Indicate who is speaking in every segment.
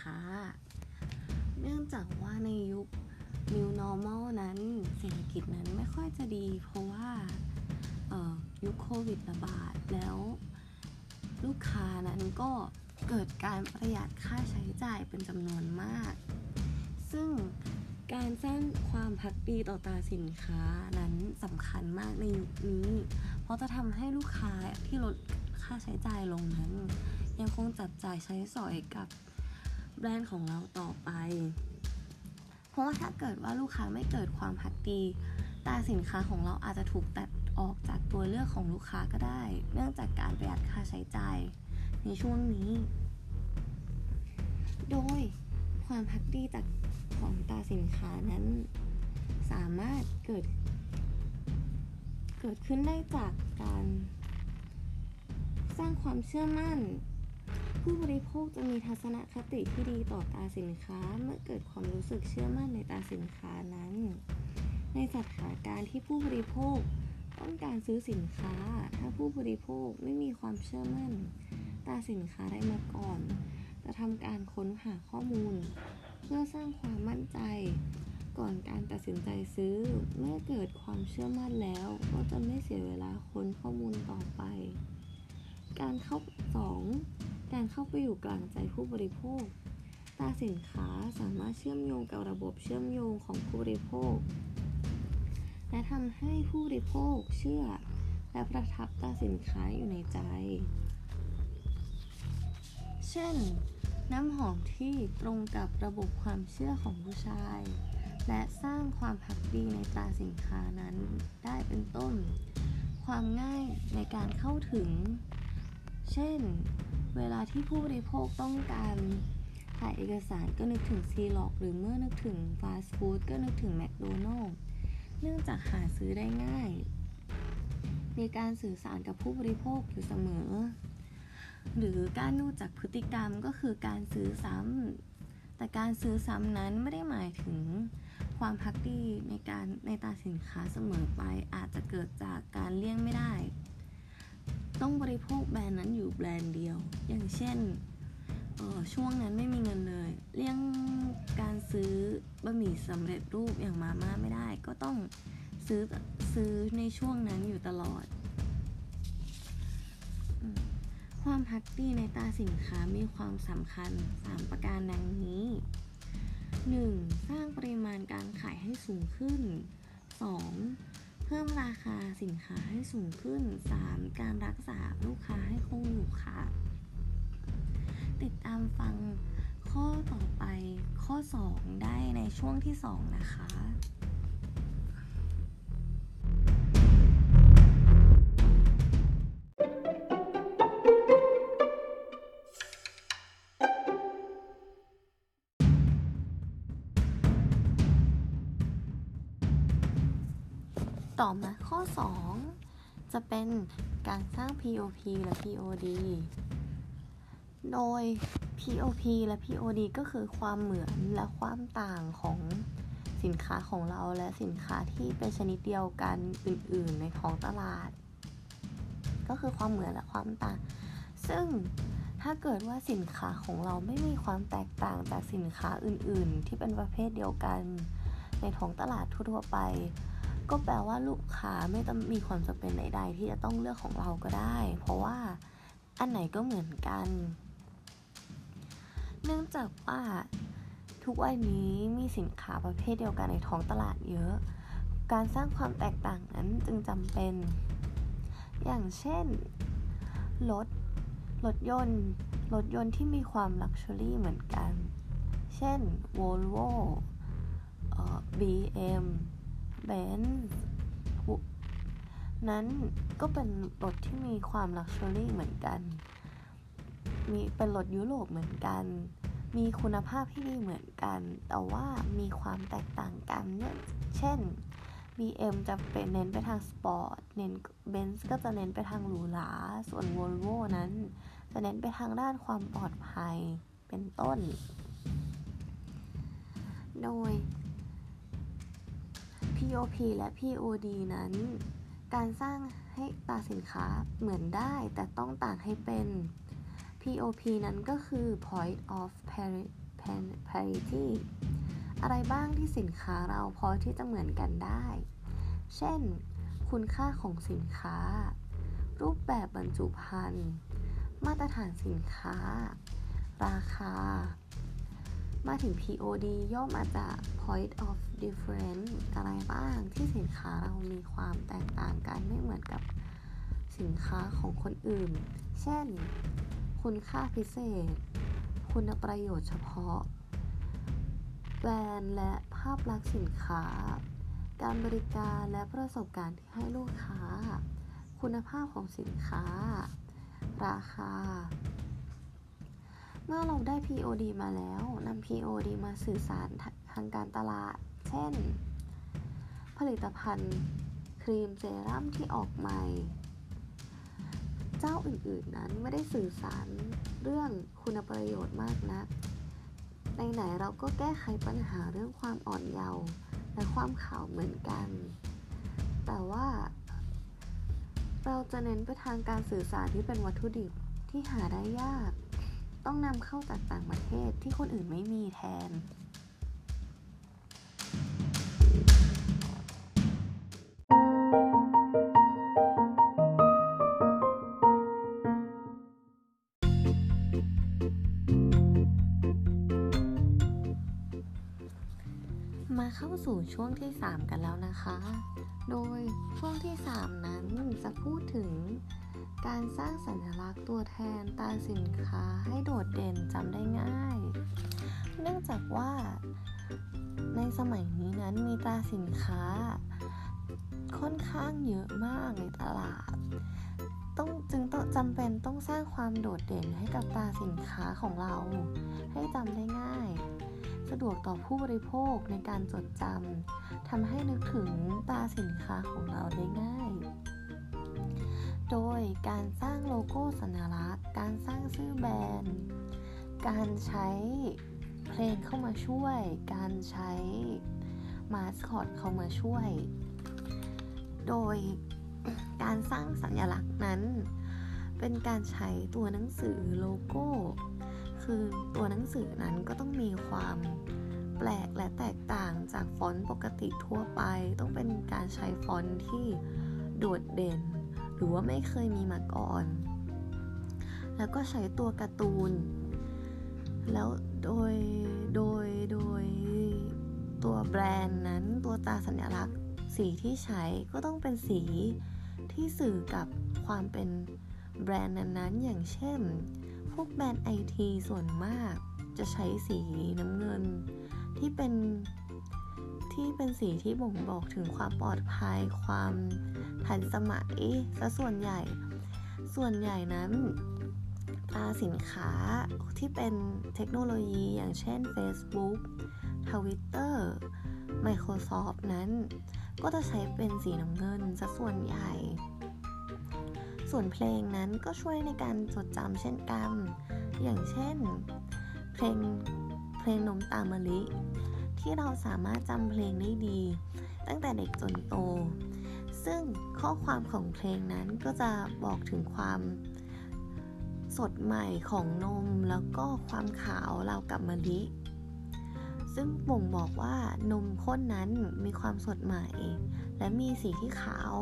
Speaker 1: ค้าเนื่องจากว่าในยุค New Normal นั้นเศรษฐกิจนั้นไม่ค่อยจะดี เพราะว่ายุคโควิดระบาดแล้วลูกค้านั้นก็เกิดการประหยัดค่าใช้จ่ายเป็นจำนวนมาก ซึ่งการสร้างความพักดีต่อตาสินค้านั้นสำคัญมากในยุคนี้ เพราะจะทำให้ลูกค้าที่ลดค่าใช้จ่ายลงนั้น ยังคงจับจ่ายใช้สอยกับ แบรนด์ของเราต่อไป เพราะว่าถ้าเกิดว่าลูกค้าไม่เกิดความพักดีตาสินค้าของเราอาจจะถูกตัดออกจากตัวเลือกของลูกค้าก็ได้ เนื่องจากการประหยัดค่าใช้จ่ายในช่วงนี้ โดยความพักดีจากของตาสินค้านั้น สามารถเกิด เกิดขึ้นได้จากการ สร้างความเชื่อมั่น ผู้บริโภคจะมีทัศนคติที่ดีต่อตราสินค้าเมื่อเกิดความรู้สึกเชื่อมั่นในตราสินค้านั้น ในสถานการณ์ที่ผู้บริโภคต้องการซื้อสินค้า ถ้าผู้บริโภคไม่มีความเชื่อมั่นตราสินค้าได้มาก่อน จะทำการค้นหาข้อมูล เพื่อสร้างความมั่นใจ ก่อนการตัดสินใจซื้อ เมื่อเกิดความเชื่อมั่นแล้ว ก็จะไม่เสียเวลาค้นข้อมูลต่อไป การเข้าสองการเข้าไปอยู่กลางใจผู้บริโภคตราสินค้าสามารถเชื่อมโยงกับระบบเชื่อมโยงของผู้บริโภค และทำให้ผู้บริโภคเชื่อ และประทับตราสินค้าอยู่ในใจ เช่น น้ำหอมที่ตรงกับระบบความเชื่อของผู้ชาย และสร้างความพักดีในตราสินค้านั้นได้เป็นต้น ความง่ายในการเข้าถึง เช่น เวลาที่ผู้บริโภคต้องการถ่ายเอกสารก็นึกถึงซีล็อกหรือเมื่อนึกถึงฟาสต์ฟู้ดก็นึกถึงแมคโดนัลล์เนื่องจากหาซื้อได้ง่าย มีการสื่อสารกับผู้บริโภคอยู่เสมอ หรือการดูจากพฤติกรรมก็คือการซื้อซ้ำแต่การซื้อซ้ำนั้นไม่ได้หมายถึงความพักดีในการในตาสินค้าเสมอไปอาจจะเกิดจากการเลี่ยงไม่ได้ ต้องบริโภคแบรนด์นั้นอยู่แบรนด์เดียว อย่างเช่นออช่วงนั้นไม่มีเงินเลย เลี่ยงการซื้อบะหมี่สำเร็จรูปอย่างมาม่าไม่ได้ ก็ต้องซื้อซื้อในช่วงนั้นอยู่ตลอด ความพักดีในตาสินค้ามีความสำคัญ 3 ประการดังนี้ 1. สร้างปริมาณการขายให้สูงขึ้น 2. เพิ่มราคาสินค้าให้สูงขึ้น 3. การรักษาลูกค้าให้คงอยู่ค่ะ ติดตามฟังข้อต่อไปข้อ 2 ได้ในช่วงที่ 2 นะคะ ต่อมาข้อ 2 จะเป็นการสร้าง POP และ POD โดย POP และ POD ก็คือความเหมือนและความต่างของสินค้าของเราและสินค้าที่เป็นชนิดเดียวกันอื่น ๆ ในท้องตลาด ก็คือความเหมือนและความต่าง ซึ่งถ้าเกิดว่าสินค้าของเราไม่มีความแตกต่างจากสินค้าอื่น ๆ ที่เป็นประเภทเดียวกันในท้องตลาดทั่ว ๆ ไป ก็แปลว่าลูกค้าไม่ต้องมีความจำเป็นใดๆที่จะต้องเลือกของเราก็ได้ เพราะว่าอันไหนก็เหมือนกัน เนื่องจากว่าทุกวันนี้มีสินค้าประเภทเดียวกันในท้องตลาดเยอะ การสร้างความแตกต่างนั้นจึงจำเป็น อย่างเช่นรถรถยนต์รถยนต์ที่มีความ luxury เหมือนกัน เช่น Volvo เอ่อ BM เบนซ์นั้นก็เป็นรถที่มีความ luxury เหมือนกัน มีเป็นรถยุโรปเหมือนกัน มีคุณภาพที่ดีเหมือนกัน แต่ว่ามีความแตกต่างกันเนี่ยเช่น BM จะเป็นเน้นไปทางสปอร์ต เน้นเบนซ์ก็จะเน้นไปทางหรูหรา ส่วน Volvo นั้น จะเน้นไปทางด้านความปลอดภัยเป็นต้น โดย POP และ POD นั้น การสร้างให้ตาสินค้าเหมือนได้แต่ต้องต่างให้เป็น POP นั้นก็คือ point of parity อะไรบ้างที่สินค้าเราพอที่จะเหมือนกันได้ เช่น คุณค่าของสินค้า รูปแบบบรรจุภัณฑ์ มาตรฐานสินค้า ราคา มาถึง POD ย่อมาจาก point of difference อะไรบ้างที่สินค้าเรามีความแตกต่างกันไม่เหมือนกับสินค้าของคนอื่น เช่น คุณค่าพิเศษ คุณประโยชน์เฉพาะ แบรนด์และภาพลักษณ์สินค้า การบริการและประสบการณ์ที่ให้ลูกค้า คุณภาพของสินค้า ราคา เมื่อเราได้ POD มาแล้วนำ POD มาสื่อสารทางการตลาด ช่น ผลิตภัณฑ์ครีมเซรั่มที่ออกใหม่ เจ้าอื่นๆนั้นไม่ได้สื่อสารเรื่องคุณประโยชน์มากนัก ในไหนเราก็แก้ไขปัญหาเรื่องความอ่อนเยาว์และความขาวเหมือนกัน แต่ว่าเราจะเน้นไปทางการสื่อสารที่เป็นวัตถุดิบที่หาได้ยาก ต้องนำเข้าจากต่างประเทศที่คนอื่นไม่มีแทน มาเข้าสู่ช่วงที่ 3 กันแล้วนะคะ โดยช่วงที่ 3 นั้นจะพูดถึงการสร้างสัญลักษณ์ตัวแทนตาสินค้าให้โดดเด่นจำได้ง่าย เนื่องจากว่าในสมัยนี้นั้นมีตาสินค้า ค่อนข้างเยอะมากในตลาด ต้องจึงต้องจำเป็นต้องสร้างความโดดเด่นให้กับตาสินค้าของเรา ให้จำได้ง่าย สะดวกต่อผู้บริโภคในการจดจำทำให้นึกถึงตาสินค้าของเราได้ง่าย โดยการสร้างโลโก้สัญลักษณ์ การสร้างชื่อแบรนด์ การใช้เพลงเข้ามาช่วย การใช้มาสคอตเข้ามาช่วย โดยการสร้างสัญลักษณ์นั้น เป็นการใช้ตัวหนังสือโลโก้ คือตัวหนังสือนั้นก็ต้องมีความแปลกและแตกต่างจากฟอนต์ปกติทั่วไป ต้องเป็นการใช้ฟอนต์ที่โดดเด่น หรือว่าไม่เคยมีมาก่อน แล้วก็ใช้ตัวการ์ตูน แล้วโดยโดยโดยตัวแบรนด์นั้นตัวตราสัญลักษณ์สีที่ใช้ก็ต้องเป็นสีที่สื่อกับความเป็นแบรนด์นั้นๆ อย่างเช่น พวกแบรนด์ไอทีส่วนมากจะใช้สีน้ำเงิน ที่เป็นที่เป็นสีที่บ่งบอกถึงความปลอดภัยความทันสมัยซะส่วนใหญ่ ส่วนใหญ่นั้นตาสินค้าที่เป็นเทคโนโลยีอย่างเช่น Facebook Twitter Microsoft นั้น ก็จะใช้เป็นสีน้ำเงินซะส่วนใหญ่ ส่วนเพลงนั้นก็ช่วยในการจดจำเช่นกัน อย่างเช่น เพลงเพลงนมตามะลิ ที่เราสามารถจำเพลงได้ดี ตั้งแต่เด็กจนโต ซึ่งข้อความของเพลงนั้นก็จะบอกถึงความสดใหม่ของนมแล้วก็ความขาวเรากับมะลิ ซึ่งบ่งบอกว่านมข้นนั้นมีความสดใหม่ และมีสีที่ขาว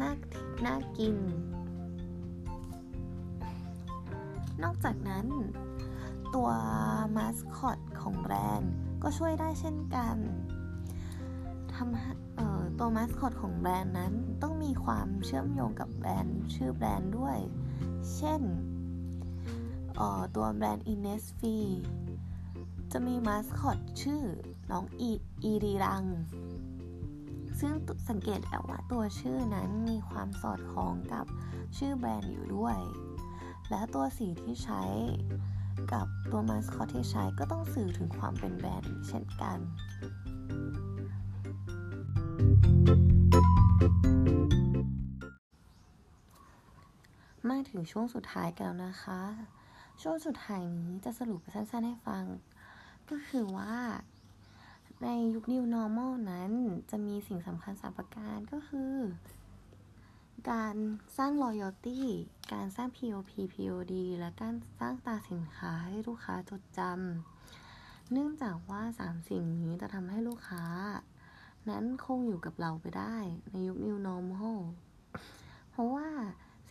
Speaker 1: น่าน่ากิน นอกจากนั้น ตัวมาสคอตของแบรนด์ก็ช่วยได้เช่นกันทำตัวมาสคอตของแบรนด์นั้นต้องมีความเชื่อมโยงกับแบรนด์ชื่อแบรนด์ด้วย เช่นตัวแบรนด์ Innisfree จะมีมาสคอตชื่อน้องอีอีรีรัง ซึ่งสังเกตแล้วว่าตัวชื่อนั้นมีความสอดคล้องกับชื่อแบรนด์อยู่ด้วย และตัวสีที่ใช้กับตัวมาสคอตที่ใช้ก็ต้องสื่อถึงความเป็นแบรนด์เช่นกัน มาถึงช่วงสุดท้ายกันแล้วนะคะ ช่วงสุดท้ายนี้จะสรุปสั้นๆให้ฟัง ก็คือว่า ในยุค New Normal นั้นจะมีสิ่งสำคัญสามประการก็คือ การสร้าง loyalty การสร้าง POP POD และการสร้างตาสินค้าให้ลูกค้าจดจำเนื่องจากว่าสามสิ่งนี้จะทำให้ลูกค้า นั้นคงอยู่กับเราไปได้ในยุค New Normal เพราะว่า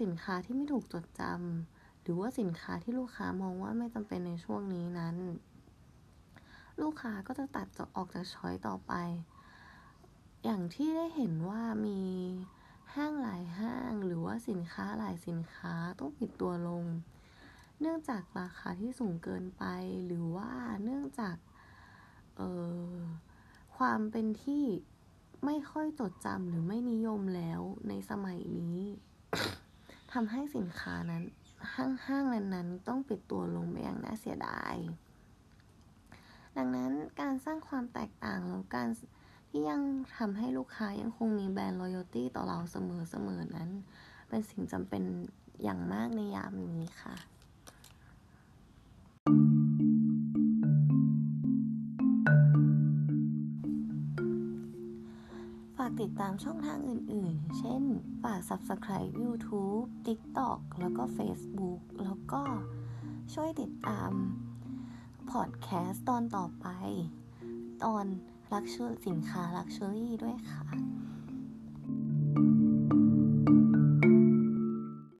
Speaker 1: สินค้าที่ไม่ถูกจดจำหรือว่าสินค้าที่ลูกค้ามองว่าไม่จำเป็นในช่วงนี้นั้น ลูกค้าก็จะตัดจะออกจากช้อยต่อไป อย่างที่ได้เห็นว่ามีห้างหลายห้างหรือว่าสินค้าหลายสินค้าต้องปิดตัวลง เนื่องจากราคาที่สูงเกินไปหรือว่าเนื่องจากความเป็นที่ไม่ค่อยจดจำหรือไม่นิยมแล้วในสมัยนี้ทำให้สินค้านั้นห้างๆนั้นๆ ต้องปิดตัวลงไปอย่างน่าเสียดาย ดังนั้นการสร้างความแตกต่างแล้วการที่ยังทำให้ลูกค้ายังคงมีแบรนด์ loyalty ต่อเราเสมอๆนั้น เป็นสิ่งจำเป็นอย่างมากในยามนี้ค่ะากติดตามช่องทางอื่นๆ เช่น ฝาก Subscribe YouTube TikTok แล้วก็ Facebook แล้วก็ช่วยติดตาม พอดแคสต์ตอนต่อไป ตอน luxu สินค้า luxury ด้วยค่ะ